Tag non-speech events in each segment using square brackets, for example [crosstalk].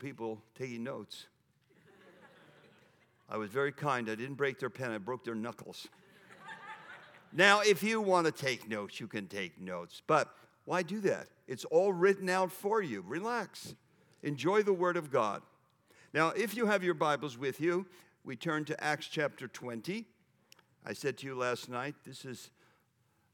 people taking notes. I was very kind. I didn't break their pen, I broke their knuckles. now, if you want to take notes, you can take notes. But why do that? It's all written out for you. Relax. Enjoy the Word of God. Now, if you have your Bibles with you, we turn to Acts chapter 20. I said to you last night, this is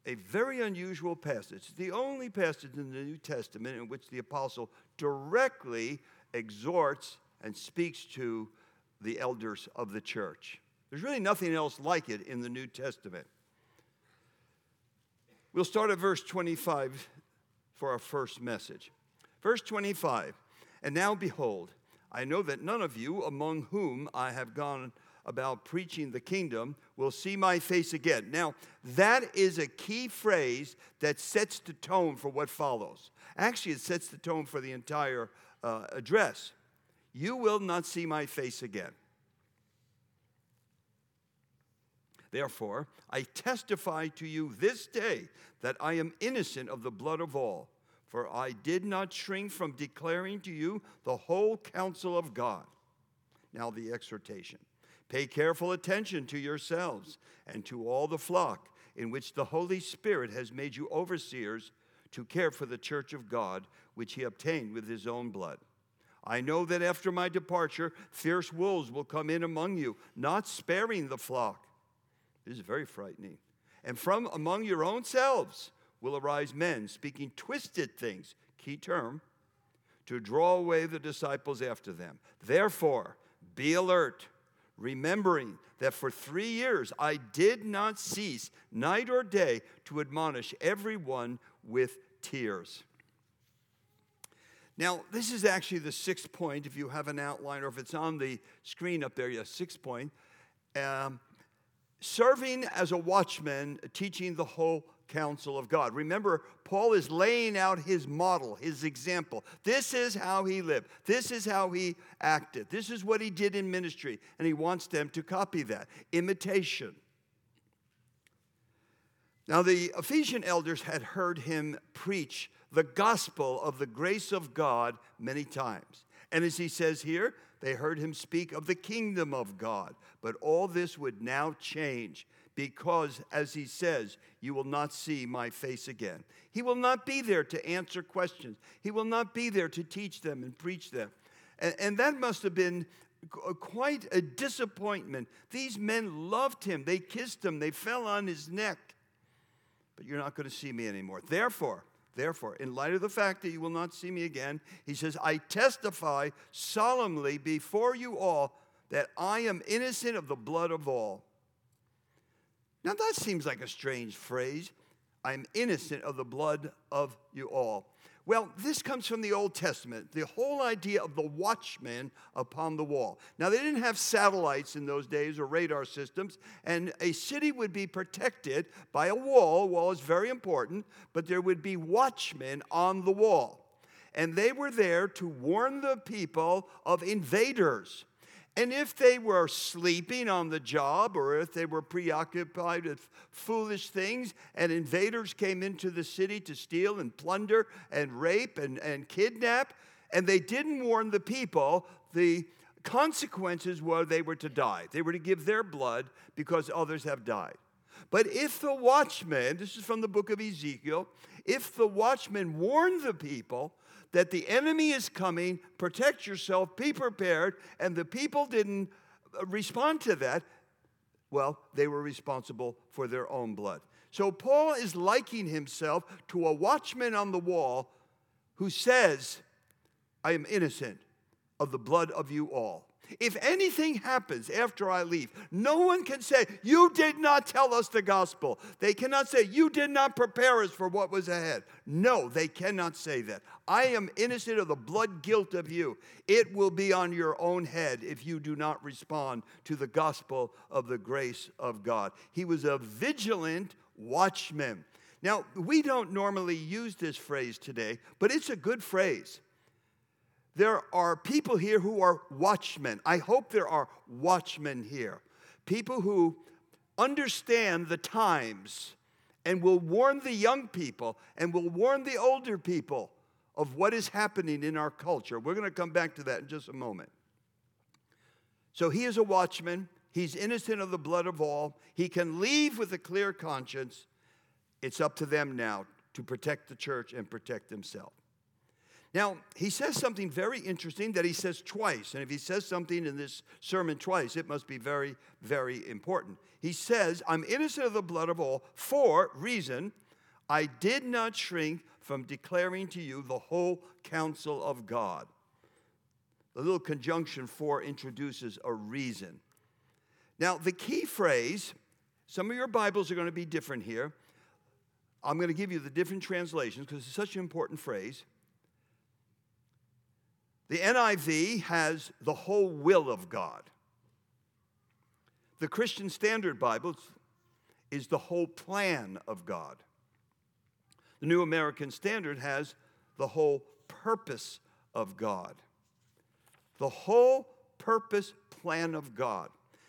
a very unusual passage. It's the only passage in the New Testament in which the apostle directly exhorts and speaks to the elders of the church. There's really nothing else like it in the New Testament. We'll start at verse 25 for our first message. Verse 25 And now behold, I know that none of you among whom I have gone about preaching the kingdom will see my face again. Now, that is a key phrase that sets the tone for what follows. Actually, it sets the tone for the entire uh, address. You will not see my face again. Therefore, I testify to you this day that I am innocent of the blood of all, for I did not shrink from declaring to you the whole counsel of God. Now, the exhortation. Pay careful attention to yourselves and to all the flock in which the Holy Spirit has made you overseers to care for the church of God, which he obtained with his own blood. I know that after my departure, fierce wolves will come in among you, not sparing the flock. This is very frightening. And from among your own selves will arise men speaking twisted things, key term, to draw away the disciples after them. Therefore, be alert remembering that for three years I did not cease, night or day, to admonish everyone with tears. Now, this is actually the sixth point, if you have an outline or if it's on the screen up there, yes, sixth point. Um, serving as a watchman, teaching the whole counsel of God. Remember, Paul is laying out his model, his example. This is how he lived, this is how he acted, this is what he did in ministry, and he wants them to copy that. Imitation. Now, the Ephesian elders had heard him preach the gospel of the grace of God many times. And as he says here, they heard him speak of the kingdom of God. But all this would now change because, as he says, you will not see my face again. He will not be there to answer questions, he will not be there to teach them and preach them. And, and that must have been uh, quite a disappointment. These men loved him, they kissed him, they fell on his neck. But you're not going to see me anymore. Therefore, Therefore, in light of the fact that you will not see me again, he says, I testify solemnly before you all that I am innocent of the blood of all. Now, that seems like a strange phrase. I'm innocent of the blood of you all. Well, this comes from the Old Testament, the whole idea of the watchman upon the wall. Now, they didn't have satellites in those days or radar systems, and a city would be protected by a wall. A Wall is very important, but there would be watchmen on the wall. And they were there to warn the people of invaders. And if they were sleeping on the job or if they were preoccupied with foolish things and invaders came into the city to steal and plunder and rape and, and kidnap, and they didn't warn the people, the consequences were they were to die. They were to give their blood because others have died. But if the watchman, this is from the book of Ezekiel, if the watchman warned the people, that the enemy is coming, protect yourself, be prepared, and the people didn't uh, respond to that, well, they were responsible for their own blood. So Paul is likening himself to a watchman on the wall who says, I am innocent of the blood of you all. If anything happens after I leave, no one can say, You did not tell us the gospel. They cannot say, You did not prepare us for what was ahead. No, they cannot say that. I am innocent of the blood guilt of you. It will be on your own head if you do not respond to the gospel of the grace of God. He was a vigilant watchman. Now, we don't normally use this phrase today, but it's a good phrase there are people here who are watchmen. I hope there are watchmen here. People who understand the times and will warn the young people and will warn the older people of what is happening in our culture. We're going to come back to that in just a moment. So he is a watchman. He's innocent of the blood of all. He can leave with a clear conscience. It's up to them now to protect the church and protect himself. Now, he says something very interesting that he says twice. And if he says something in this sermon twice, it must be very, very important. He says, I'm innocent of the blood of all for reason I did not shrink from declaring to you the whole counsel of God. The little conjunction for introduces a reason. Now, the key phrase, some of your Bibles are going to be different here. I'm going to give you the different translations because it's such an important phrase. The NIV has the whole will of God. The Christian Standard Bible is the whole plan of God. The New American Standard has the whole purpose of God. The whole purpose plan of God.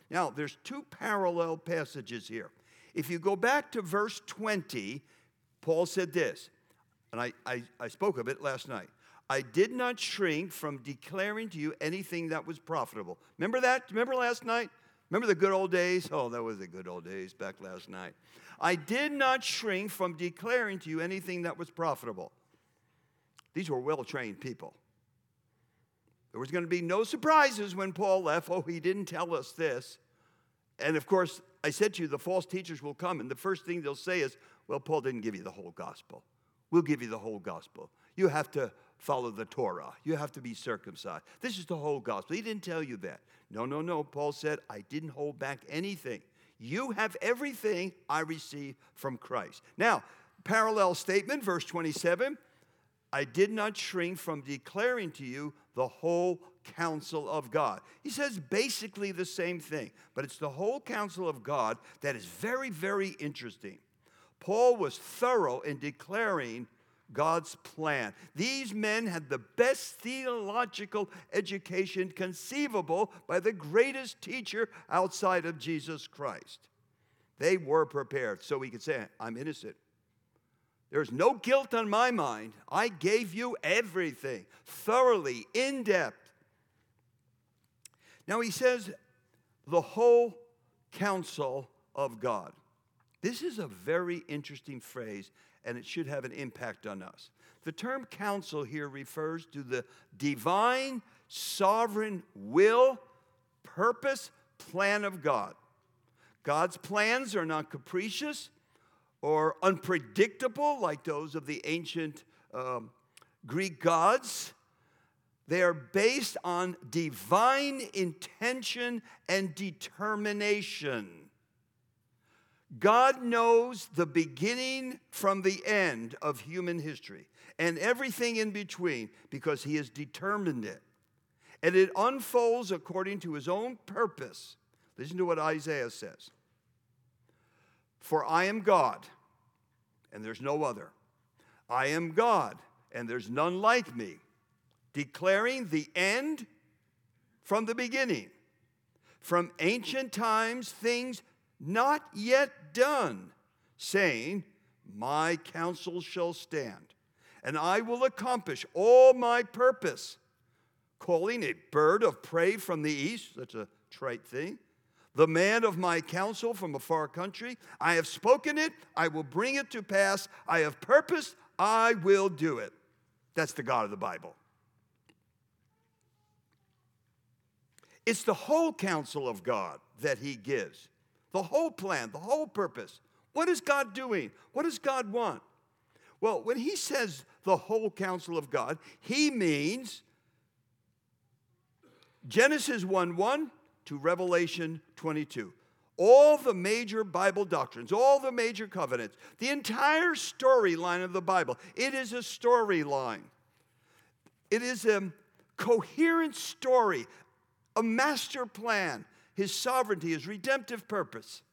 Now, there's two parallel passages here. If you go back to verse 20, Paul said this, and I, I, I spoke of it last night. I did not shrink from declaring to you anything that was profitable. Remember that? Remember last night? Remember the good old days? Oh, that was the good old days back last night. I did not shrink from declaring to you anything that was profitable. These were well trained people. There was going to be no surprises when Paul left. Oh, he didn't tell us this. And of course, I said to you, the false teachers will come, and the first thing they'll say is, Well, Paul didn't give you the whole gospel. We'll give you the whole gospel. You have to follow the Torah. You have to be circumcised. This is the whole gospel. He didn't tell you that. No, no, no. Paul said, I didn't hold back anything. You have everything I received from Christ. Now, parallel statement, verse 27 I did not shrink from declaring to you the whole counsel of God. He says basically the same thing, but it's the whole counsel of God that is very, very interesting. Paul was thorough in declaring God's plan. These men had the best theological education conceivable by the greatest teacher outside of Jesus Christ. They were prepared so he could say, I'm innocent. There's no guilt on my mind. I gave you everything, thoroughly, in depth. Now he says, the whole counsel of God. This is a very interesting phrase and it should have an impact on us. The term counsel here refers to the divine, sovereign will, purpose, plan of God. God's plans are not capricious or unpredictable like those of the ancient um, Greek gods. They are based on divine intention and determination. God knows the beginning from the end of human history and everything in between because He has determined it. And it unfolds according to His own purpose. Listen to what Isaiah says For I am God, and there's no other. I am God, and there's none like me, declaring the end from the beginning. From ancient times, things not yet done, saying, My counsel shall stand, and I will accomplish all my purpose. Calling a bird of prey from the east, that's a trite thing. The man of my counsel from a far country. I have spoken it, I will bring it to pass. I have purposed, I will do it. That's the God of the Bible. It's the whole counsel of God that he gives the whole plan, the whole purpose. What is God doing? What does God want? Well, when he says the whole counsel of God, he means Genesis 1 1 to Revelation 22. All the major Bible doctrines, all the major covenants, the entire storyline of the Bible. It is a storyline. It is a coherent story, a master plan his sovereignty, his redemptive purpose.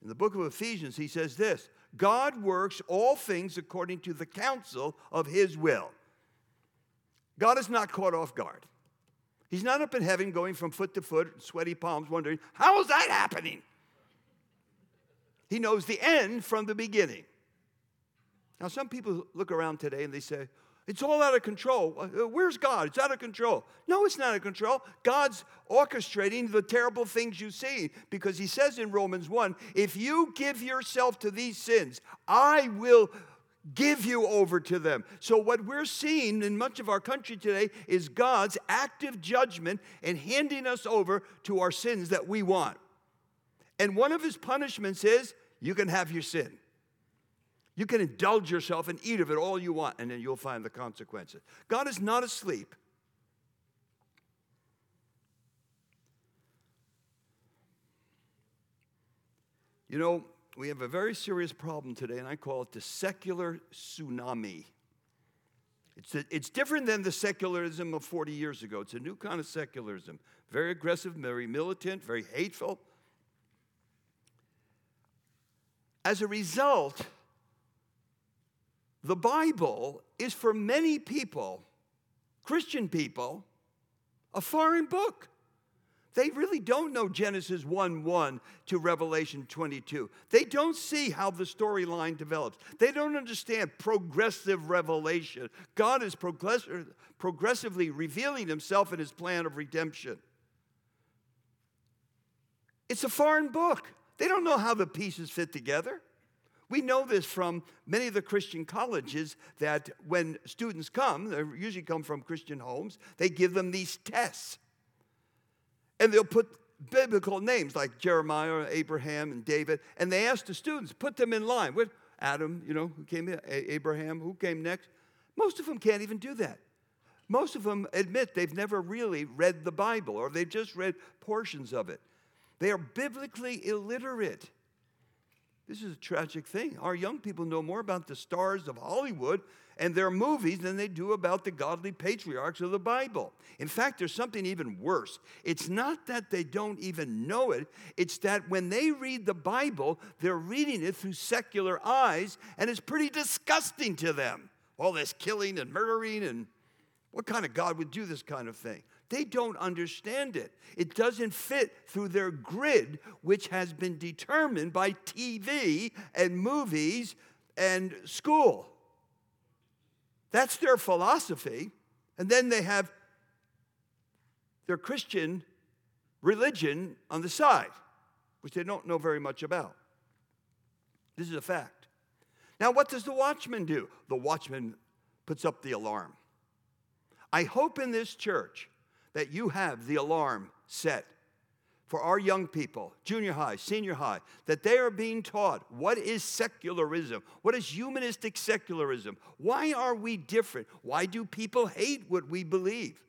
In the book of Ephesians, he says this God works all things according to the counsel of his will. God is not caught off guard. He's not up in heaven going from foot to foot, sweaty palms, wondering, how is that happening? He knows the end from the beginning. Now, some people look around today and they say, It's all out of control. Uh, where's God? It's out of control. No, it's not out of control. God's orchestrating the terrible things you see because he says in Romans 1 if you give yourself to these sins, I will give you over to them. So, what we're seeing in much of our country today is God's active judgment and handing us over to our sins that we want. And one of his punishments is you can have your sin. You can indulge yourself and eat of it all you want, and then you'll find the consequences. God is not asleep. You know, we have a very serious problem today, and I call it the secular tsunami. It's, a, it's different than the secularism of 40 years ago. It's a new kind of secularism. Very aggressive, very militant, very hateful. As a result, the Bible is for many people, Christian people, a foreign book. They really don't know Genesis 1 1 to Revelation 22. They don't see how the storyline develops. They don't understand progressive revelation. God is progress- progressively revealing himself in his plan of redemption. It's a foreign book. They don't know how the pieces fit together. We know this from many of the Christian colleges that when students come, they usually come from Christian homes, they give them these tests. And they'll put biblical names like Jeremiah, Abraham, and David, and they ask the students, put them in line. With Adam, you know, who came Abraham, who came next? Most of them can't even do that. Most of them admit they've never really read the Bible or they've just read portions of it. They are biblically illiterate. This is a tragic thing. Our young people know more about the stars of Hollywood and their movies than they do about the godly patriarchs of the Bible. In fact, there's something even worse. It's not that they don't even know it, it's that when they read the Bible, they're reading it through secular eyes, and it's pretty disgusting to them. All this killing and murdering, and what kind of God would do this kind of thing? They don't understand it. It doesn't fit through their grid, which has been determined by TV and movies and school. That's their philosophy. And then they have their Christian religion on the side, which they don't know very much about. This is a fact. Now, what does the watchman do? The watchman puts up the alarm. I hope in this church that you have the alarm set for our young people, junior high, senior high, that they are being taught what is secularism? What is humanistic secularism? Why are we different? Why do people hate what we believe?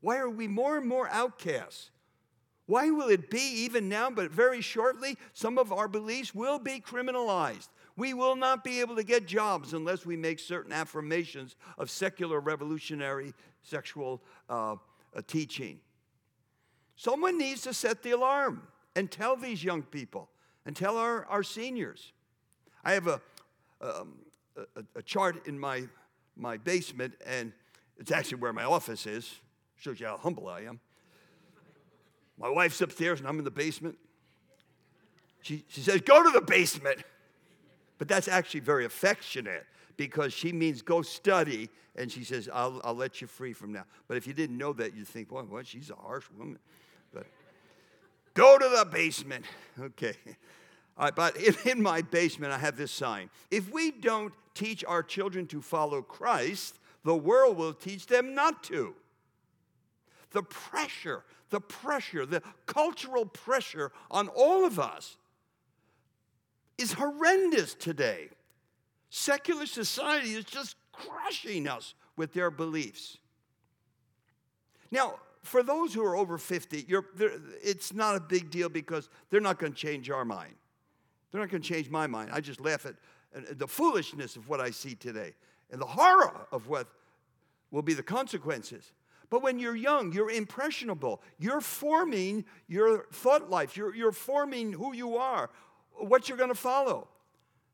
Why are we more and more outcasts? Why will it be, even now, but very shortly, some of our beliefs will be criminalized? We will not be able to get jobs unless we make certain affirmations of secular revolutionary sexual uh, a teaching. Someone needs to set the alarm and tell these young people and tell our, our seniors. I have a, um, a, a, chart in my, my basement, and it's actually where my office is. Shows you how humble I am. My wife's upstairs, and I'm in the basement. She, she says, Go to the basement. But that's actually very affectionate because she means go study. And she says, I'll, I'll let you free from now. But if you didn't know that, you'd think, boy, what? She's a harsh woman. But go to the basement. Okay. All right, but in, in my basement, I have this sign. If we don't teach our children to follow Christ, the world will teach them not to. The pressure, the pressure, the cultural pressure on all of us is horrendous today. Secular society is just crushing us with their beliefs. Now, for those who are over 50, it's not a big deal because they're not going to change our mind. They're not going to change my mind. I just laugh at the foolishness of what I see today and the horror of what will be the consequences. But when you're young, you're impressionable. You're forming your thought life. You're, you're forming who you are, what you're going to follow.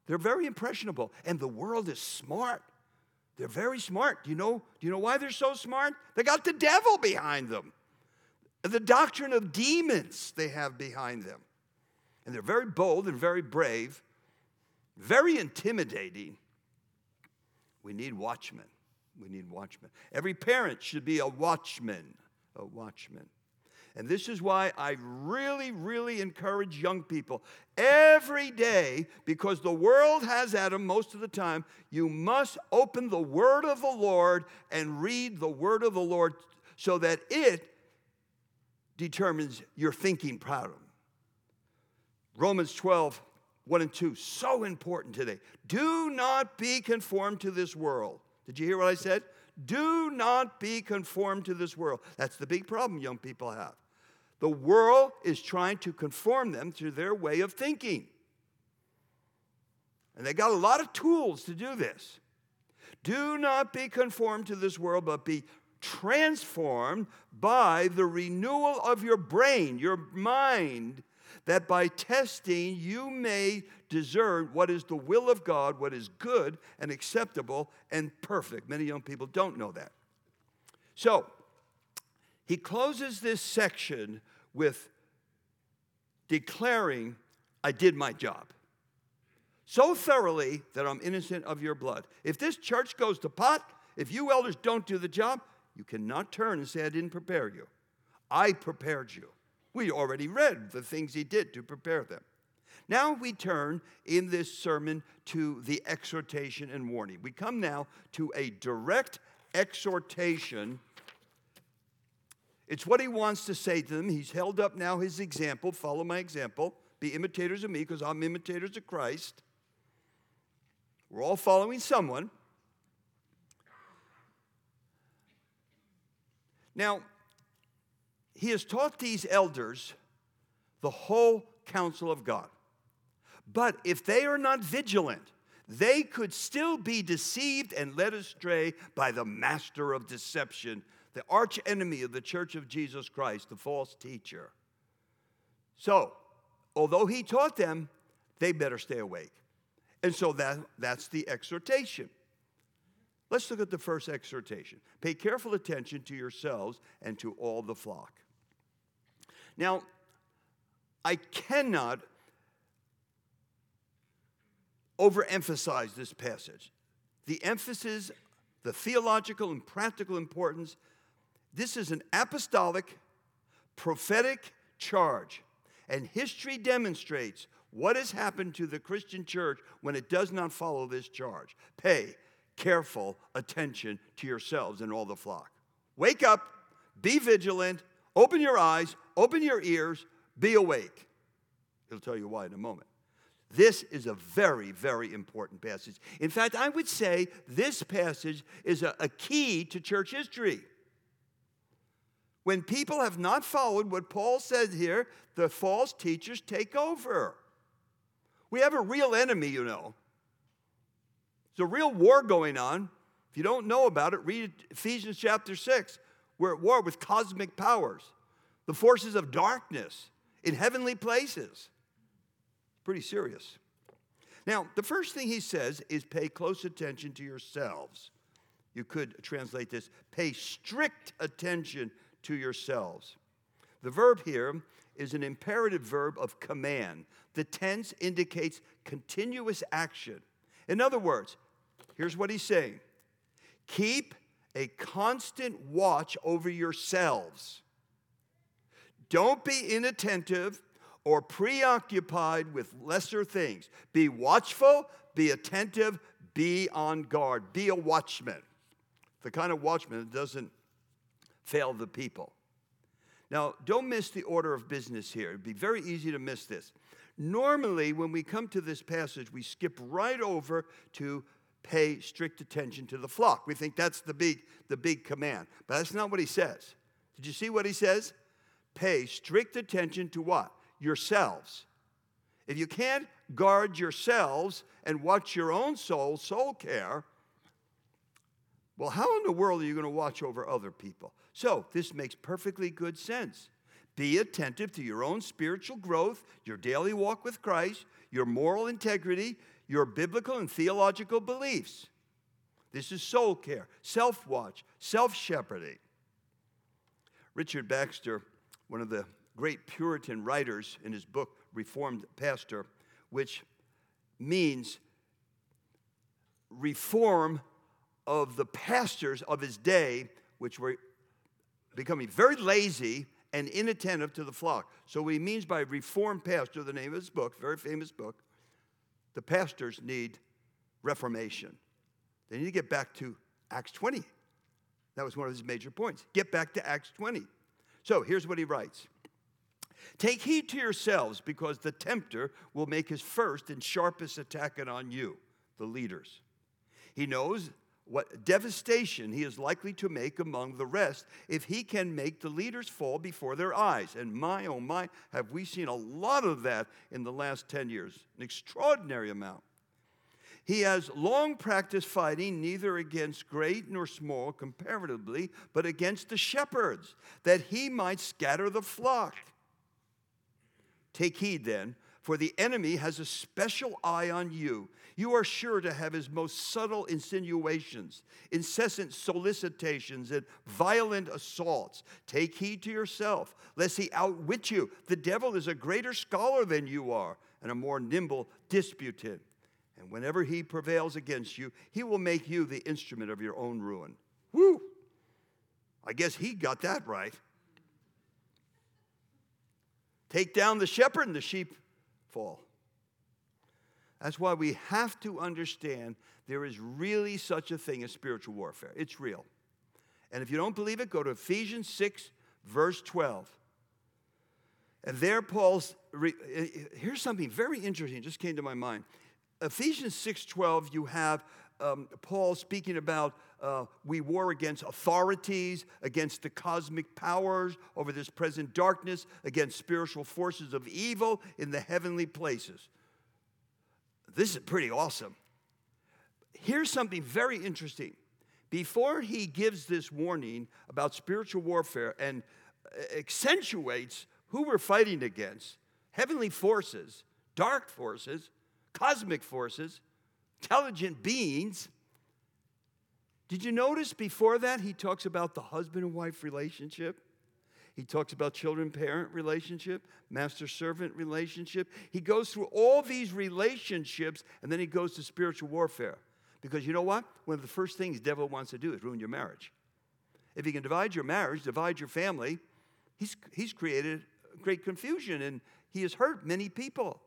They're very impressionable, and the world is smart. They're very smart. Do you know, do you know why they're so smart? They got the devil behind them. The doctrine of demons they have behind them. And they're very bold and very brave, very intimidating. We need watchmen. We need watchmen. Every parent should be a watchman, a watchman. And this is why I really, really encourage young people every day, because the world has at them most of the time, you must open the Word of the Lord and read the Word of the Lord so that it determines your thinking pattern. Romans 12, 1 and 2, so important today. Do not be conformed to this world. Did you hear what I said? Do not be conformed to this world. That's the big problem young people have. The world is trying to conform them to their way of thinking. And they got a lot of tools to do this. Do not be conformed to this world, but be transformed by the renewal of your brain, your mind, that by testing you may discern what is the will of God, what is good and acceptable and perfect. Many young people don't know that. So, he closes this section with declaring, I did my job. So thoroughly that I'm innocent of your blood. If this church goes to pot, if you elders don't do the job, you cannot turn and say, I didn't prepare you. I prepared you. We already read the things he did to prepare them. Now we turn in this sermon to the exhortation and warning. We come now to a direct exhortation. It's what he wants to say to them. He's held up now his example. Follow my example. Be imitators of me because I'm imitators of Christ. We're all following someone. Now, he has taught these elders the whole counsel of God. But if they are not vigilant, they could still be deceived and led astray by the master of deception, the arch enemy of the church of Jesus Christ, the false teacher. So, although he taught them, they better stay awake. And so that, that's the exhortation. Let's look at the first exhortation. Pay careful attention to yourselves and to all the flock. Now, I cannot overemphasize this passage. The emphasis, the theological and practical importance, this is an apostolic, prophetic charge. And history demonstrates what has happened to the Christian church when it does not follow this charge. Pay careful attention to yourselves and all the flock. Wake up, be vigilant, open your eyes, open your ears, be awake. He'll tell you why in a moment. This is a very, very important passage. In fact, I would say this passage is a, a, key to church history. When people have not followed what Paul said here, the false teachers take over. We have a real enemy, you know. There's a real war going on. If you don't know about it, read Ephesians chapter 6. We're at war with cosmic powers, the forces of darkness in heavenly places. Pretty serious. Now, the first thing he says is pay close attention to yourselves. You could translate this pay strict attention to yourselves. The verb here is an imperative verb of command. The tense indicates continuous action. In other words, here's what he's saying keep a constant watch over yourselves. Don't be inattentive or preoccupied with lesser things. Be watchful, be attentive, be on guard, be a watchman. The kind of watchman that doesn't fail the people. Now, don't miss the order of business here. It'd be very easy to miss this. Normally, when we come to this passage, we skip right over to pay strict attention to the flock. We think that's the big, the big command. But that's not what he says. Did you see what he says? Pay strict attention to what? Yourselves. If you can't guard yourselves and watch your own soul, soul care, well, how in the world are you going to watch over other people? So, this makes perfectly good sense. Be attentive to your own spiritual growth, your daily walk with Christ, your moral integrity, your biblical and theological beliefs. This is soul care, self watch, self shepherding. Richard Baxter, one of the great Puritan writers in his book, Reformed Pastor, which means reform of the pastors of his day, which were becoming very lazy and inattentive to the flock. So, what he means by reformed pastor, the name of his book, very famous book, the pastors need reformation. They need to get back to Acts 20. That was one of his major points. Get back to Acts 20. So, here's what he writes Take heed to yourselves, because the tempter will make his first and sharpest attack on you, the leaders. He knows what devastation he is likely to make among the rest if he can make the leaders fall before their eyes. And my, oh my, have we seen a lot of that in the last 10 years, an extraordinary amount. He has long practiced fighting neither against great nor small comparatively, but against the shepherds, that he might scatter the flock. Take heed then, for the enemy has a special eye on you. You are sure to have his most subtle insinuations, incessant solicitations, and violent assaults. Take heed to yourself, lest he outwit you. The devil is a greater scholar than you are, and a more nimble disputant. And whenever he prevails against you, he will make you the instrument of your own ruin. Woo! I guess he got that right. Take down the shepherd, and the sheep fall. That's why we have to understand there is really such a thing as spiritual warfare. It's real. And if you don't believe it, go to Ephesians 6, verse 12. And there, Paul's, here's something very interesting, just came to my mind. Ephesians 6:12, you have um, Paul speaking about uh, we war against authorities, against the cosmic powers over this present darkness, against spiritual forces of evil in the heavenly places. This is pretty awesome. Here's something very interesting. Before he gives this warning about spiritual warfare and uh, accentuates who we're fighting against heavenly forces, dark forces, cosmic forces, intelligent beings. Did you notice before that he talks about the husband and wife relationship? He talks about children parent relationship, master servant relationship. He goes through all these relationships and then he goes to spiritual warfare. Because you know what? One of the first things the devil wants to do is ruin your marriage. If he can divide your marriage, divide your family, he's, he's created great confusion and he has hurt many people.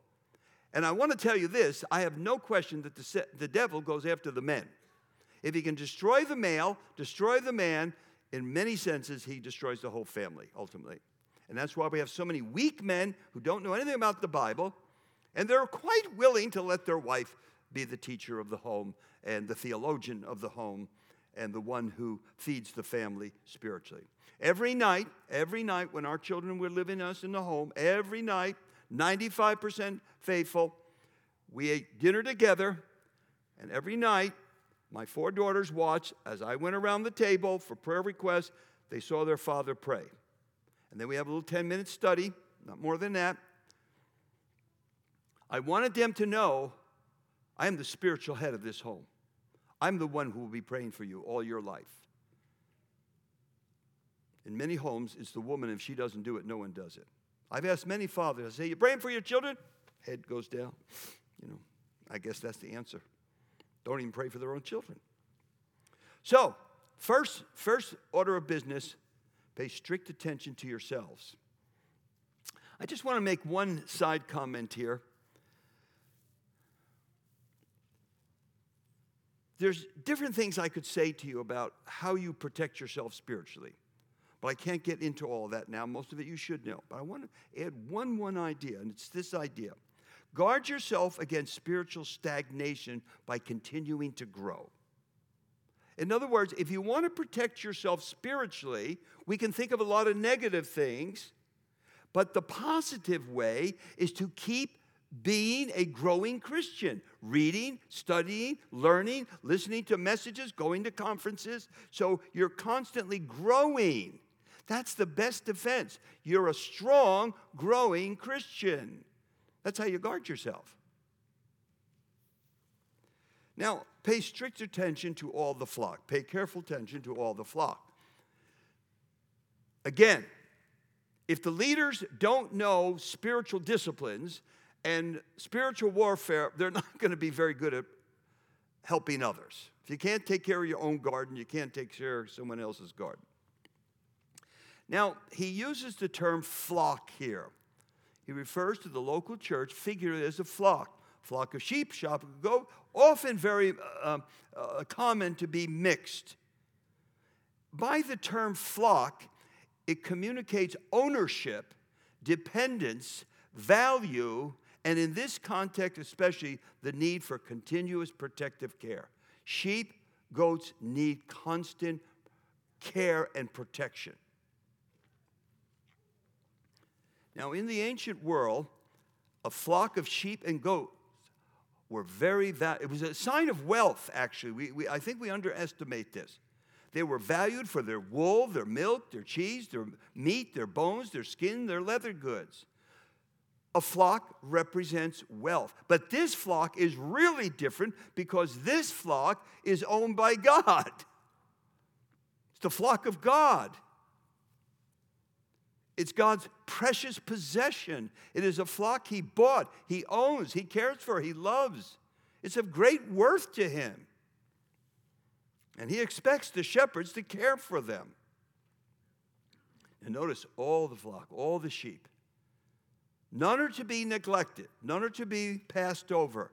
And I want to tell you this I have no question that the, the devil goes after the men. If he can destroy the male, destroy the man, in many senses, he destroys the whole family ultimately. And that's why we have so many weak men who don't know anything about the Bible, and they're quite willing to let their wife be the teacher of the home and the theologian of the home and the one who feeds the family spiritually. Every night, every night when our children were living us in the home, every night 95% faithful. We ate dinner together, and every night, my four daughters watched as I went around the table for prayer requests. They saw their father pray. And then we have a little 10 minute study, not more than that. I wanted them to know I am the spiritual head of this home. I'm the one who will be praying for you all your life. In many homes, it's the woman, if she doesn't do it, no one does it. I've asked many fathers, I say, You praying for your children? Head goes down. You know, I guess that's the answer. Don't even pray for their own children. So, first, first order of business, pay strict attention to yourselves. I just want to make one side comment here. There's different things I could say to you about how you protect yourself spiritually. But I can't get into all that now. Most of it you should know. But I want to add one one idea, and it's this idea. Guard yourself against spiritual stagnation by continuing to grow. In other words, if you want to protect yourself spiritually, we can think of a lot of negative things, but the positive way is to keep being a growing Christian, reading, studying, learning, listening to messages, going to conferences. So you're constantly growing. That's the best defense. You're a strong, growing Christian. That's how you guard yourself. Now, pay strict attention to all the flock. Pay careful attention to all the flock. Again, if the leaders don't know spiritual disciplines and spiritual warfare, they're [laughs] not going to be very good at helping others. If you can't take care of your own garden, you can't take care of someone else's garden. Now, he uses the term flock here. He refers to the local church figured as a flock. Flock of sheep, flock of goat, often very uh, uh, common to be mixed. By the term flock, it communicates ownership, dependence, value, and in this context, especially, the need for continuous protective care. Sheep, goats need constant care and protection. Now, in the ancient world, a flock of sheep and goats were very valuable. It was a sign of wealth, actually. We, we, I think we underestimate this. They were valued for their wool, their milk, their cheese, their meat, their bones, their skin, their leather goods. A flock represents wealth. But this flock is really different because this flock is owned by God. It's the flock of God. It's God's precious possession. It is a flock He bought, He owns, He cares for, He loves. It's of great worth to Him. And He expects the shepherds to care for them. And notice all the flock, all the sheep. None are to be neglected, none are to be passed over.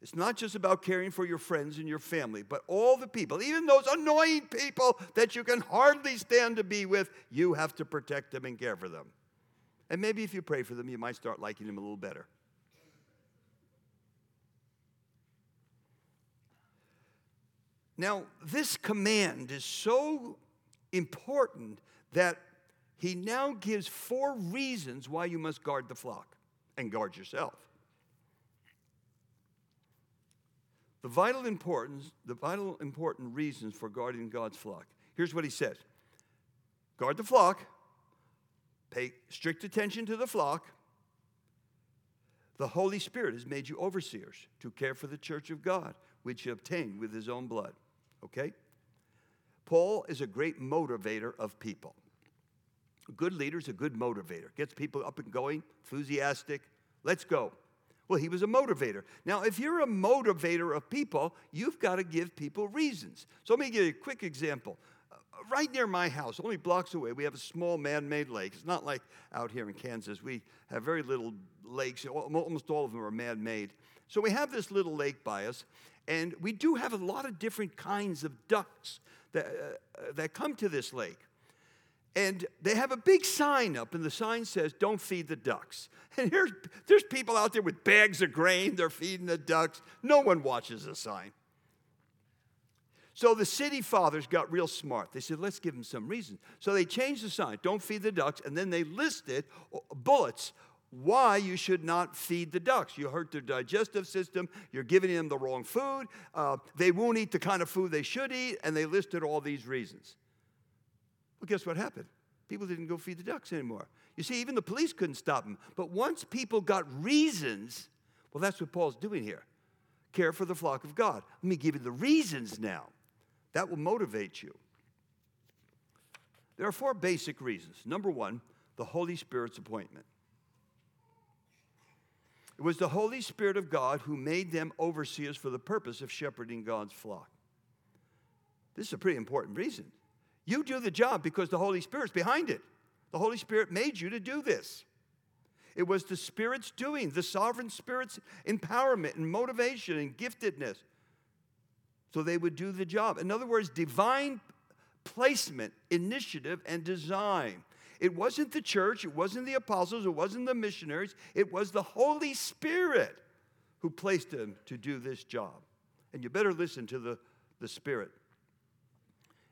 It's not just about caring for your friends and your family, but all the people, even those annoying people that you can hardly stand to be with, you have to protect them and care for them. And maybe if you pray for them, you might start liking them a little better. Now, this command is so important that he now gives four reasons why you must guard the flock and guard yourself. The vital importance, the vital important reasons for guarding God's flock. Here's what he says. Guard the flock, pay strict attention to the flock. The Holy Spirit has made you overseers to care for the church of God, which he obtained with his own blood. Okay? Paul is a great motivator of people. A good leader is a good motivator, gets people up and going, enthusiastic. Let's go. Well, he was a motivator. Now, if you're a motivator of people, you've got to give people reasons. So let me give you a quick example. Uh, right near my house, only blocks away, we have a small man made lake. It's not like out here in Kansas. We have very little lakes, almost all of them are man made. So we have this little lake by us, and we do have a lot of different kinds of ducks that, uh, that come to this lake. And they have a big sign up, and the sign says, Don't feed the ducks. [laughs] And here's, there's people out there with bags of grain, they're feeding the ducks. No one watches the sign. So the city fathers got real smart. They said, let's give them some reason. So they changed the sign, don't feed the ducks, and then they listed uh, bullets why you should not feed the ducks. You hurt their digestive system, you're giving them the wrong food, uh, they won't eat the kind of food they should eat, and they listed all these reasons. Well, guess what happened? People didn't go feed the ducks anymore. You see, even the police couldn't stop them. But once people got reasons, well, that's what Paul's doing here care for the flock of God. Let me give you the reasons now. That will motivate you. There are four basic reasons. Number one, the Holy Spirit's appointment. It was the Holy Spirit of God who made them overseers for the purpose of shepherding God's flock. This is a pretty important reason. You do the job because the Holy Spirit's behind it. The Holy Spirit made you to do this. It was the Spirit's doing, the sovereign Spirit's empowerment and motivation and giftedness. So they would do the job. In other words, divine placement, initiative, and design. It wasn't the church, it wasn't the apostles, it wasn't the missionaries, it was the Holy Spirit who placed them to do this job. And you better listen to the, the Spirit.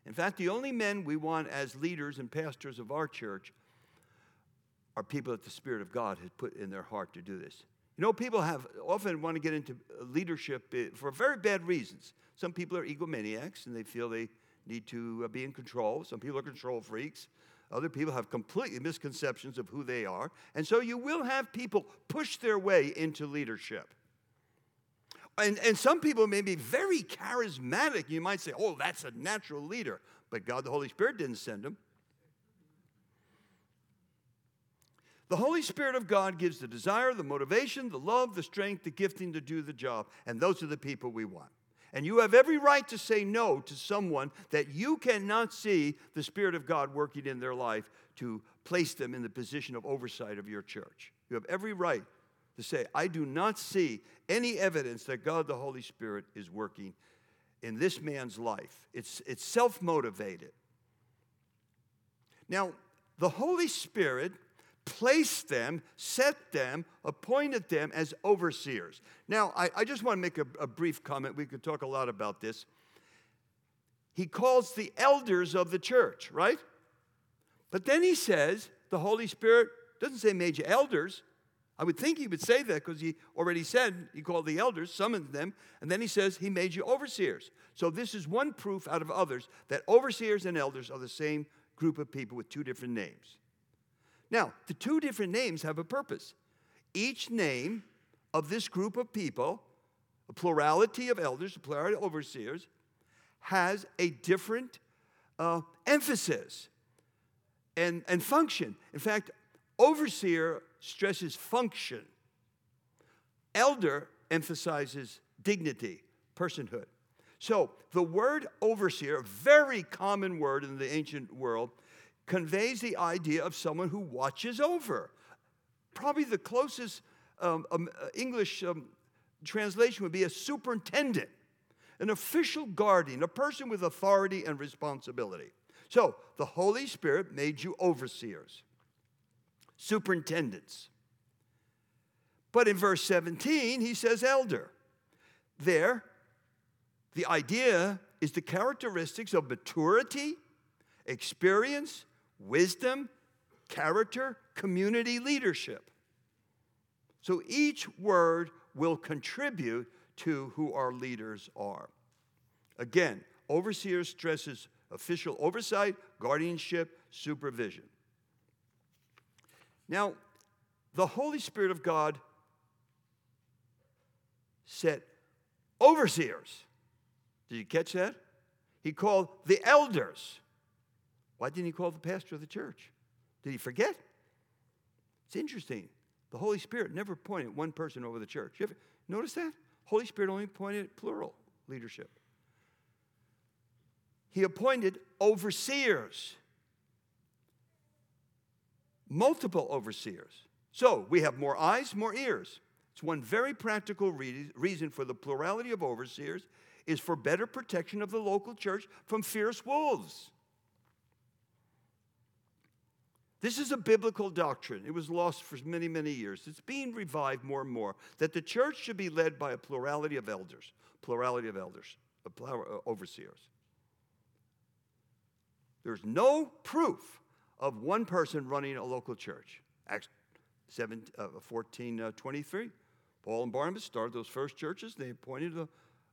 In fact, the only men we want as leaders and pastors of our church are people that the Spirit of God has put in their heart to do this. You know, people have often want to get into leadership eh, for very bad reasons. Some people are egomaniacs and they feel they need to uh, be in control. Some people are control freaks. Other people have completely misconceptions of who they are. And so you will have people push their way into leadership. And, and some people may be very charismatic. You might say, oh, that's a natural leader. But God, the Holy Spirit, didn't send him. The Holy Spirit of God gives the desire, the motivation, the love, the strength, the gifting to do the job. And those are the people we want. And you have every right to say no to someone that you cannot see the Spirit of God working in their life to place them in the position of oversight of your church. You have every right to say, I do not see any evidence that God the Holy Spirit is working in this man's life. It's, it's self motivated. Now, the Holy Spirit placed them, set them, appointed them as overseers. Now, I, I just want to make a, a brief comment. We could talk a lot about this. He calls the elders of the church, right? But then he says the Holy Spirit doesn't say major elders. I would think he would say that because he already said he called the elders, summoned them, and then he says he made you overseers. So this is one proof out of others that overseers and elders are the same group of people with two different names. Now, the two different names have a purpose. Each name of this group of people, a plurality of elders, a plurality of overseers, has a different uh, emphasis and, and function. In fact, overseer stresses function, elder emphasizes dignity, personhood. So, the word overseer, a very common word in the ancient world, conveys the idea of someone who watches over. Probably the closest um, um, uh, English um, translation would be a superintendent, an official guardian, a person with authority and responsibility. So the Holy Spirit made you overseers, superintendents. But in verse 17, he says elder. There, the idea is the characteristics of maturity, experience, wisdom, character, community leadership. So each word will contribute to who our leaders are. Again, overseer stresses official oversight, guardianship, supervision. Now, the Holy Spirit of God set overseers. Did you catch that? He called the elders why didn't he call the pastor of the church? Did he forget? It's interesting. The Holy Spirit never pointed one person over the church. You ever notice that? Holy Spirit only pointed plural leadership. He appointed overseers, multiple overseers. So we have more eyes, more ears. It's one very practical re- reason for the plurality of overseers is for better protection of the local church from fierce wolves. This is a biblical doctrine. It was lost for many, many years. It's being revived more and more that the church should be led by a plurality of elders, plurality of elders, uh, overseers. There's no proof of one person running a local church. Acts 7, uh, 14, uh, 23. Paul and Barnabas started those first churches. They appointed a,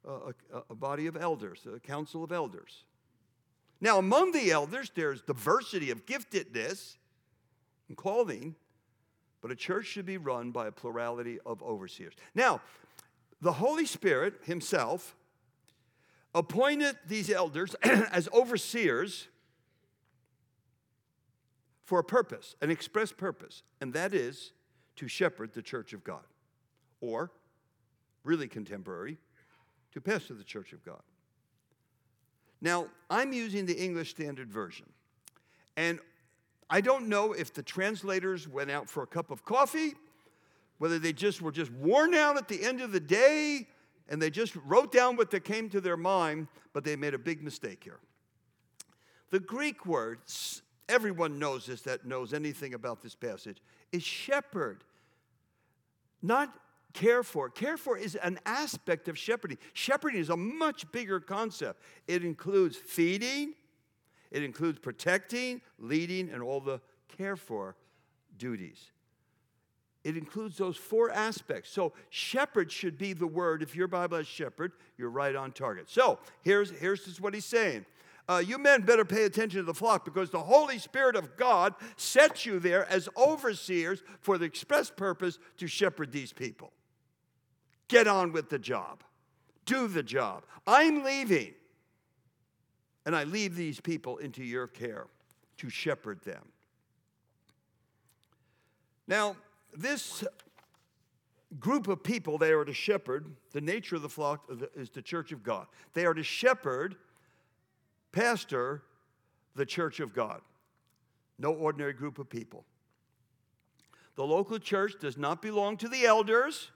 a, a body of elders, a council of elders. Now, among the elders, there's diversity of giftedness and calling, but a church should be run by a plurality of overseers. Now, the Holy Spirit Himself appointed these elders [clears throat] as overseers for a purpose, an express purpose, and that is to shepherd the church of God, or, really contemporary, to pastor the church of God. Now, I'm using the English Standard Version, and I don't know if the translators went out for a cup of coffee, whether they just were just worn out at the end of the day and they just wrote down what that came to their mind, but they made a big mistake here. The Greek word, everyone knows this that knows anything about this passage, is shepherd, not care for. Care for is an aspect of shepherding. Shepherding is a much bigger concept. It includes feeding, it includes protecting, leading, and all the care for duties. It includes those four aspects. So, shepherd should be the word. If your Bible has shepherd, you're right on target. So, here's, here's just what he's saying. Uh, you men better pay attention to the flock because the Holy Spirit of God sets you there as overseers for the express purpose to shepherd these people. Get on with the job, do the job. I'm leaving. And I leave these people into your care to shepherd them. Now, this group of people they are to shepherd. The nature of the flock is the church of God. They are to shepherd, pastor the church of God. No ordinary group of people. The local church does not belong to the elders,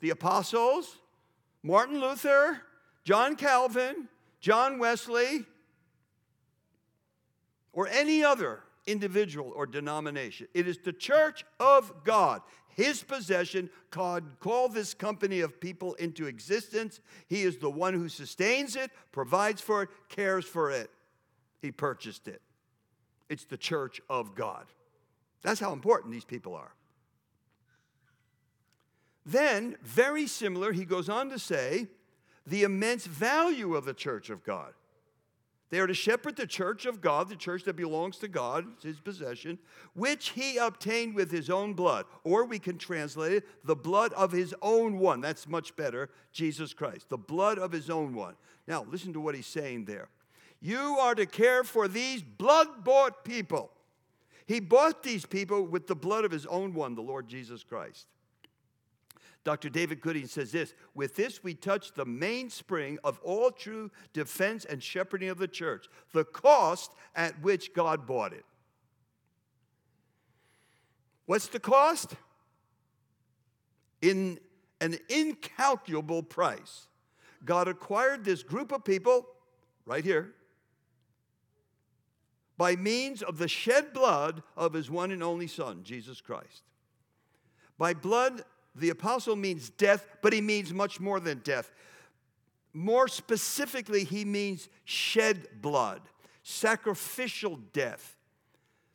the apostles, Martin Luther, John Calvin, John Wesley, or any other individual or denomination. It is the church of God, his possession. God called this company of people into existence. He is the one who sustains it, provides for it, cares for it. He purchased it. It's the church of God. That's how important these people are. Then, very similar, he goes on to say the immense value of the church of God. They are to shepherd the church of God, the church that belongs to God, his possession, which he obtained with his own blood. Or we can translate it, the blood of his own one. That's much better, Jesus Christ. The blood of his own one. Now, listen to what he's saying there. You are to care for these blood bought people. He bought these people with the blood of his own one, the Lord Jesus Christ. Dr. David Gooding says this With this, we touch the mainspring of all true defense and shepherding of the church, the cost at which God bought it. What's the cost? In an incalculable price. God acquired this group of people right here by means of the shed blood of his one and only Son, Jesus Christ. By blood the apostle means death, but he means much more than death. More specifically, he means shed blood, sacrificial death.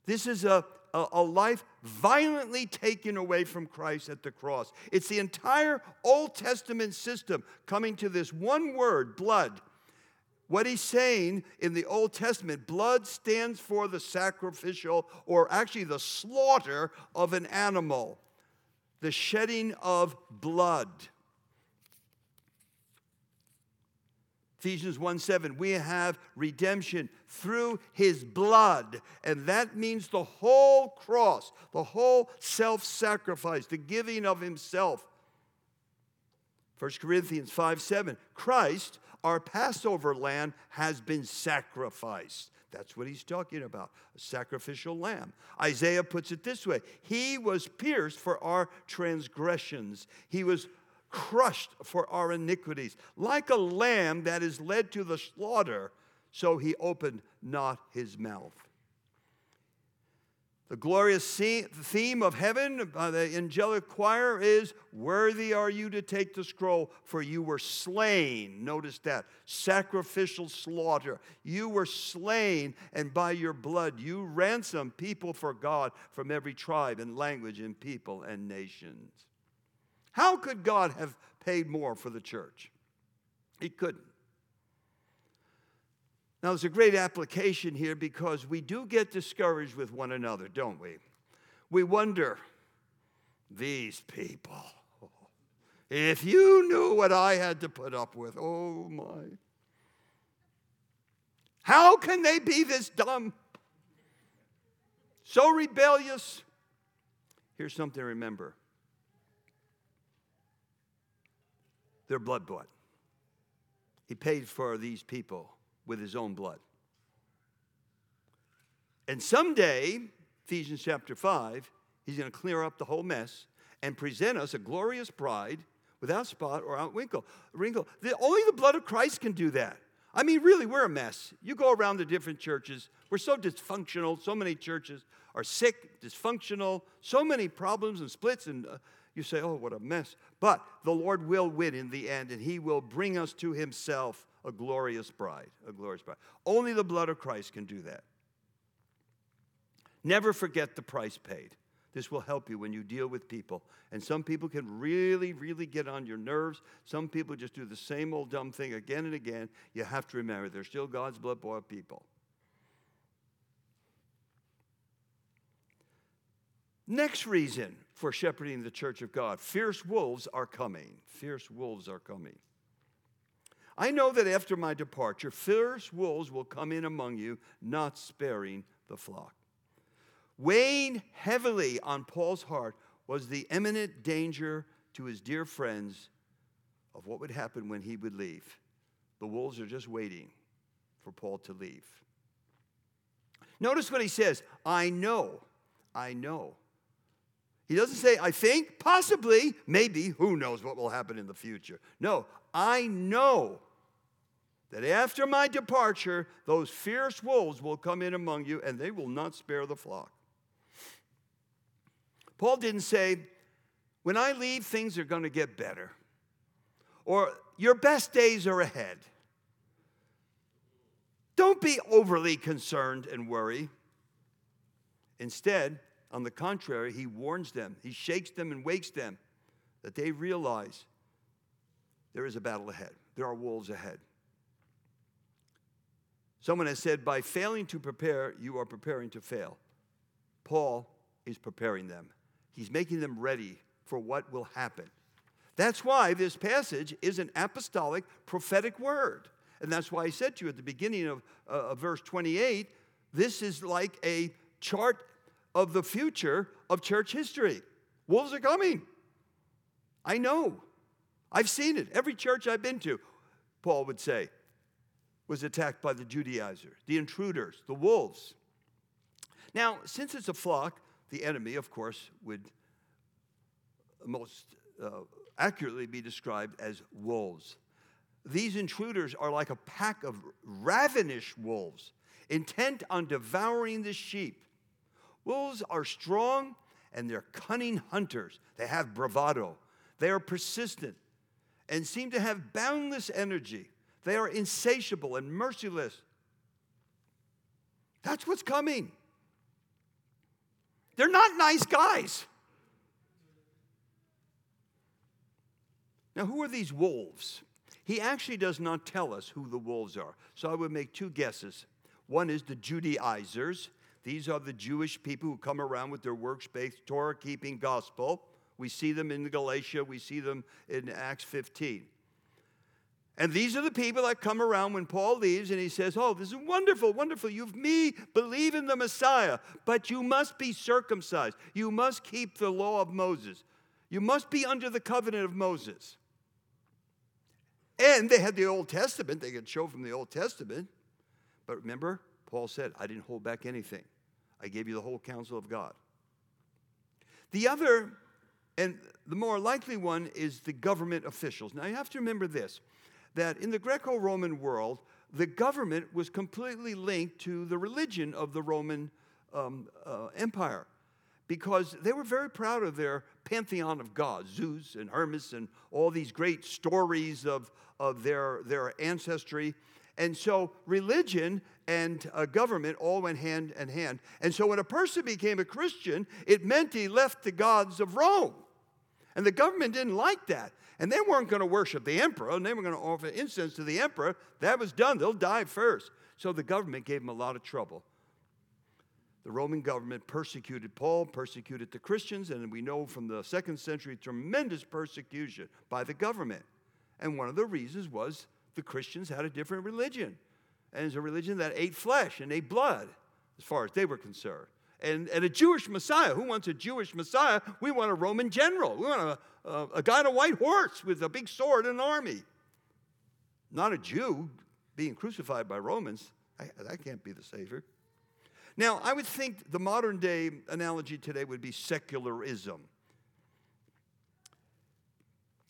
This is a, a, a, life violently taken away from Christ at the cross. It's the entire Old Testament system coming to this one word, blood. What he's saying in the Old Testament, blood stands for the sacrificial, or actually the slaughter of an animal the shedding of blood. Ephesians 1 7, we have redemption through his blood. And that means the whole cross, the whole self sacrifice, the giving of himself. 1 Corinthians 5 7, Christ, our Passover lamb, has been sacrificed. That's what he's talking about a sacrificial lamb. Isaiah puts it this way He was pierced for our transgressions, he was crushed for our iniquities. Like a lamb that is led to the slaughter, so he opened not his mouth. The glorious theme of heaven by the angelic choir is Worthy are you to take the scroll, for you were slain. Notice that sacrificial slaughter. You were slain, and by your blood you ransomed people for God from every tribe and language and people and nations. How could God have paid more for the church? He couldn't. Now, there's a great application here because we do get discouraged with one another, don't we? We wonder, these people, if you knew what I had to put up with, oh my. How can they be this dumb? So rebellious? Here's something to remember they're blood bought. He paid for these people with his own blood. And someday, Ephesians chapter 5, he's going to clear up the whole mess and present us a glorious bride without spot or out wrinkle. wrinkle. The, only the blood of Christ can do that. I mean, really, we're a mess. You go around the different churches, we're so dysfunctional. So many churches are sick, dysfunctional, so many problems and splits, and uh, you say, oh, what a mess. But the Lord will win in the end, and He will bring us to Himself a glorious bride, a glorious bride. Only the blood of Christ can do that. Never forget the price paid. This will help you when you deal with people. And some people can really, really get on your nerves. Some people just do the same old dumb thing again and again. You have to remember they're still God's blood bought people. Next reason for shepherding the church of God fierce wolves are coming. Fierce wolves are coming. I know that after my departure, fierce wolves will come in among you, not sparing the flock. Weighing heavily on Paul's heart was the imminent danger to his dear friends of what would happen when he would leave. The wolves are just waiting for Paul to leave. Notice what he says I know, I know. He doesn't say, I think, possibly, maybe, who knows what will happen in the future. No, I know that after my departure, those fierce wolves will come in among you and they will not spare the flock. Paul didn't say, when I leave, things are going to get better, or your best days are ahead. Don't be overly concerned and worry. Instead, on the contrary, he warns them, he shakes them and wakes them that they realize there is a battle ahead, there are wolves ahead. Someone has said, by failing to prepare, you are preparing to fail. Paul is preparing them, he's making them ready for what will happen. That's why this passage is an apostolic prophetic word. And that's why I said to you at the beginning of, uh, of verse 28 this is like a chart of the future of church history. Wolves are coming. I know. I've seen it. Every church I've been to, Paul would say, was attacked by the Judaizers, the intruders, the wolves. Now, since it's a flock, the enemy, of course, would most uh, accurately be described as wolves. These intruders are like a pack of ravenous wolves, intent on devouring the sheep. Wolves are strong and they're cunning hunters. They have bravado. They are persistent and seem to have boundless energy. They are insatiable and merciless. That's what's coming. They're not nice guys. Now, who are these wolves? He actually does not tell us who the wolves are. So I would make two guesses. One is the Judaizers. These are the Jewish people who come around with their works based Torah keeping gospel. We see them in Galatia, we see them in Acts 15. And these are the people that come around when Paul leaves and he says, Oh, this is wonderful, wonderful. You've me believe in the Messiah, but you must be circumcised. You must keep the law of Moses. You must be under the covenant of Moses. And they had the Old Testament, they could show from the Old Testament. But remember, Paul said, I didn't hold back anything, I gave you the whole counsel of God. The other, and the more likely one, is the government officials. Now you have to remember this that in the Greco Roman world, the government was completely linked to the religion of the Roman um, uh, Empire because they were very proud of their pantheon of gods, Zeus and Hermes, and all these great stories of, of their, their ancestry. And so religion and uh, government all went hand in hand. And so when a person became a Christian, it meant he left the gods of Rome. And the government didn't like that. And they weren't going to worship the emperor, and they were going to offer incense to the emperor. That was done. They'll die first. So the government gave them a lot of trouble the Roman government persecuted Paul, persecuted the Christians, and we know from the second century tremendous persecution by the government. And one of the reasons was the Christians had a different religion. And it's a religion that ate flesh and ate blood, as far as they were concerned. And, and a Jewish Messiah. Who wants a Jewish Messiah? We want a Roman general. We want a, a, a guy on a white horse with a big sword and an army. Not a Jew being crucified by Romans. I, that can't be the Savior. Now, I would think the modern day analogy today would be secularism.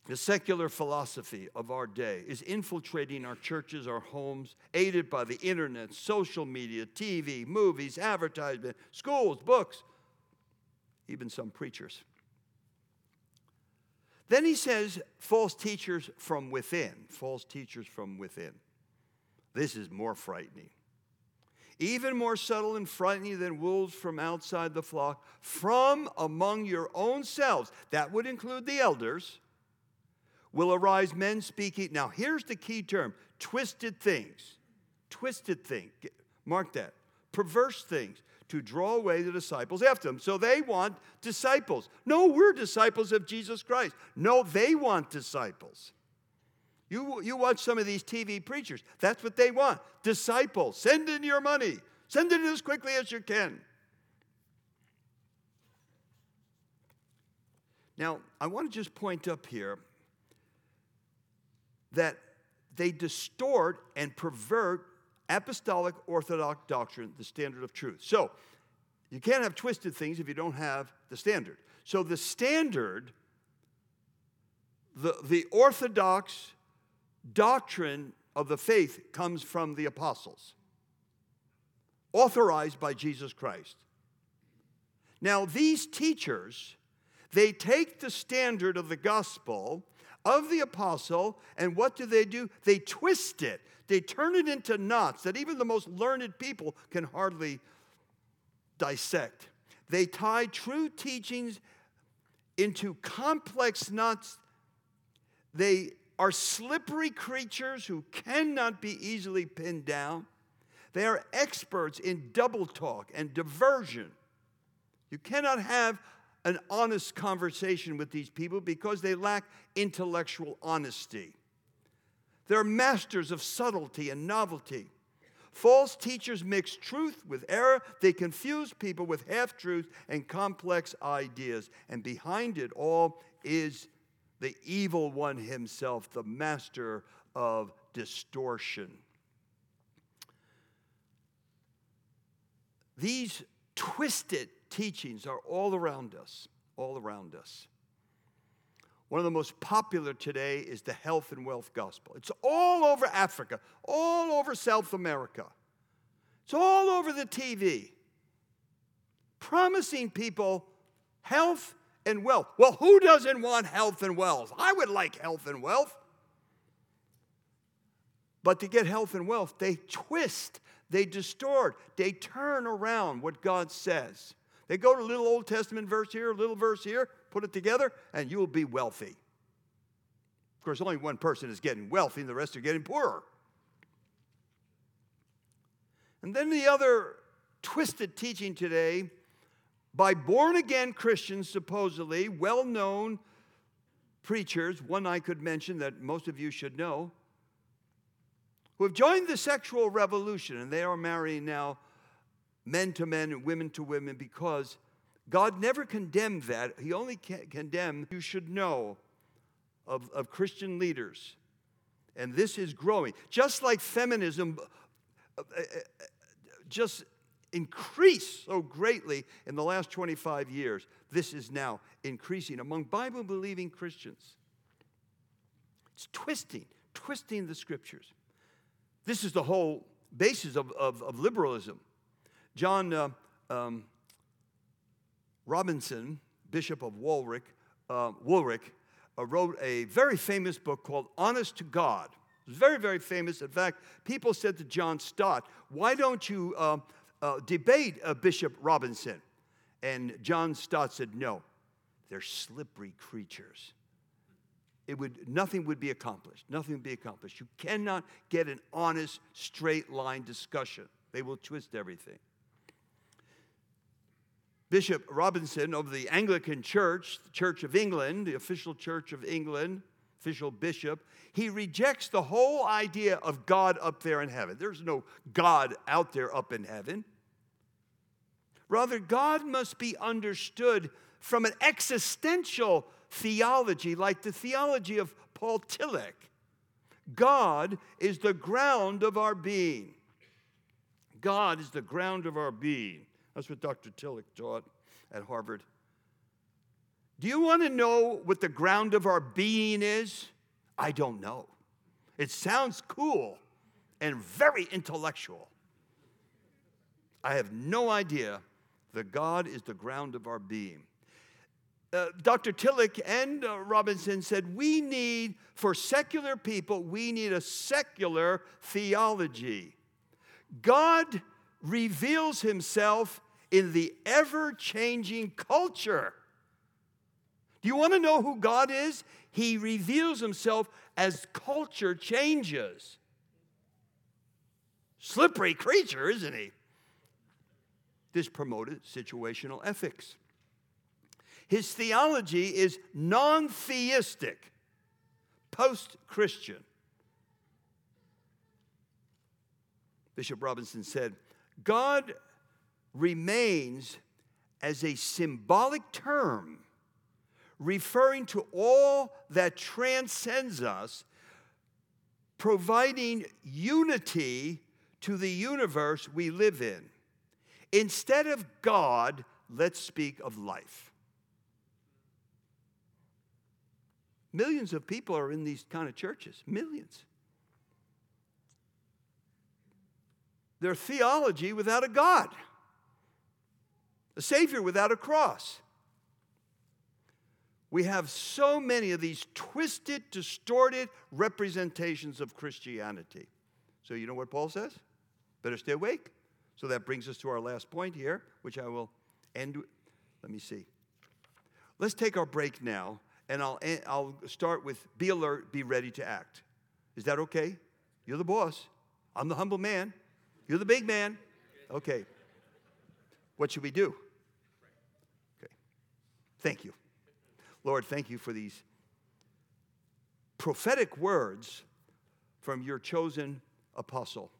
The secular philosophy of our day is infiltrating our churches, our homes, aided by the internet, social media, TV, movies, advertisement, schools, books, even some preachers. Then he says, false teachers from within. False teachers from within. This is more frightening even more subtle and frightening than wolves from outside the flock, from among your own selves, that would include the elders, will arise men speaking. Now, here's the key term twisted things. Twisted things. Mark that. Perverse things to draw away the disciples after them. So they want disciples. No, we're disciples of Jesus Christ. No, they want disciples. You, you watch some of these TV preachers, that's what they want. Disciples, send in your money, send it in as quickly as you can. Now, I want to just point up here that they distort and pervert apostolic orthodox doctrine, the standard of truth. So, you can't have twisted things if you don't have the standard. So, the standard, the, the orthodox doctrine of the faith comes from the apostles, authorized by Jesus Christ. Now, these teachers, they take the standard of the gospel of the apostle, and what do they do? They twist it. They turn it into knots that even the most learned people can hardly dissect. They tie true teachings into complex knots. They are slippery creatures who cannot be easily pinned down. They are experts in double talk and diversion. You cannot have an honest conversation with these people because they lack intellectual honesty. They're masters of subtlety and novelty. False teachers mix truth with error. They confuse people with half truths and complex ideas. And behind it all is the evil one himself, the master of distortion. These twisted teachings are all around us, all around us. One of the most popular today is the health and wealth gospel. It's all over Africa, all over South America. It's all over the TV. Promising people health and wealth. Well, who doesn't want health and wealth? I would like health and wealth. But to get health and wealth, they twist, they distort, they turn around what God says. They go to a little Old Testament verse here, a little verse here, put it together, and you'll be wealthy. Of course, only one person is getting wealthy, and the rest are getting poorer. And then the other twisted teaching today by born again Christians, supposedly well known preachers, one I could mention that most of you should know, who have joined the sexual revolution and they are marrying now men to men and women to women because God never condemned that. He only condemned you should know of, of Christian leaders. And this is growing. Just like feminism uh, uh, uh, just increased so greatly in the last 25 years, this is now increasing among Bible believing Christians. It's twisting, twisting the scriptures. This is the whole basis of, of, of liberalism. John uh, um, Robinson, Bishop of Warwick, uh, Woolwich, uh, wrote a very famous book called Honest to God. It was very, very famous. In fact, people said to John Stott, Why don't you uh, uh, debate uh, Bishop Robinson? And John Stott said, No, they're slippery creatures. It would, nothing would be accomplished. Nothing would be accomplished. You cannot get an honest, straight line discussion. They will twist everything. Bishop Robinson of the Anglican Church, the Church of England, the official Church of England, official bishop, he rejects the whole idea of God up there in heaven. There's no God out there up in heaven. Rather, God must be understood from an existential theology, like the theology of Paul Tillich. God is the ground of our being. God is the ground of our being. That's what Dr. Tillich taught at Harvard. Do you want to know what the ground of our being is? I don't know. It sounds cool and very intellectual. I have no idea that God is the ground of our being. Uh, Dr. Tillich and uh, Robinson said, We need, for secular people, we need a secular theology. God reveals himself in the ever changing culture. Do you want to know who God is? He reveals himself as culture changes. Slippery creature, isn't he? This promoted situational ethics. His theology is non theistic, post Christian. Bishop Robinson said, God remains as a symbolic term referring to all that transcends us, providing unity to the universe we live in. Instead of God, let's speak of life. Millions of people are in these kind of churches, millions. Their theology without a God, a Savior without a cross. We have so many of these twisted, distorted representations of Christianity. So, you know what Paul says? Better stay awake. So, that brings us to our last point here, which I will end. with. Let me see. Let's take our break now, and I'll, I'll start with be alert, be ready to act. Is that okay? You're the boss. I'm the humble man. You're the big man. Okay. What should we do? Thank you. Lord, thank you for these prophetic words from your chosen apostle.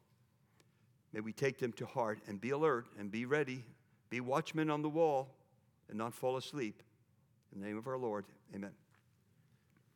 May we take them to heart and be alert and be ready, be watchmen on the wall, and not fall asleep. In the name of our Lord, amen.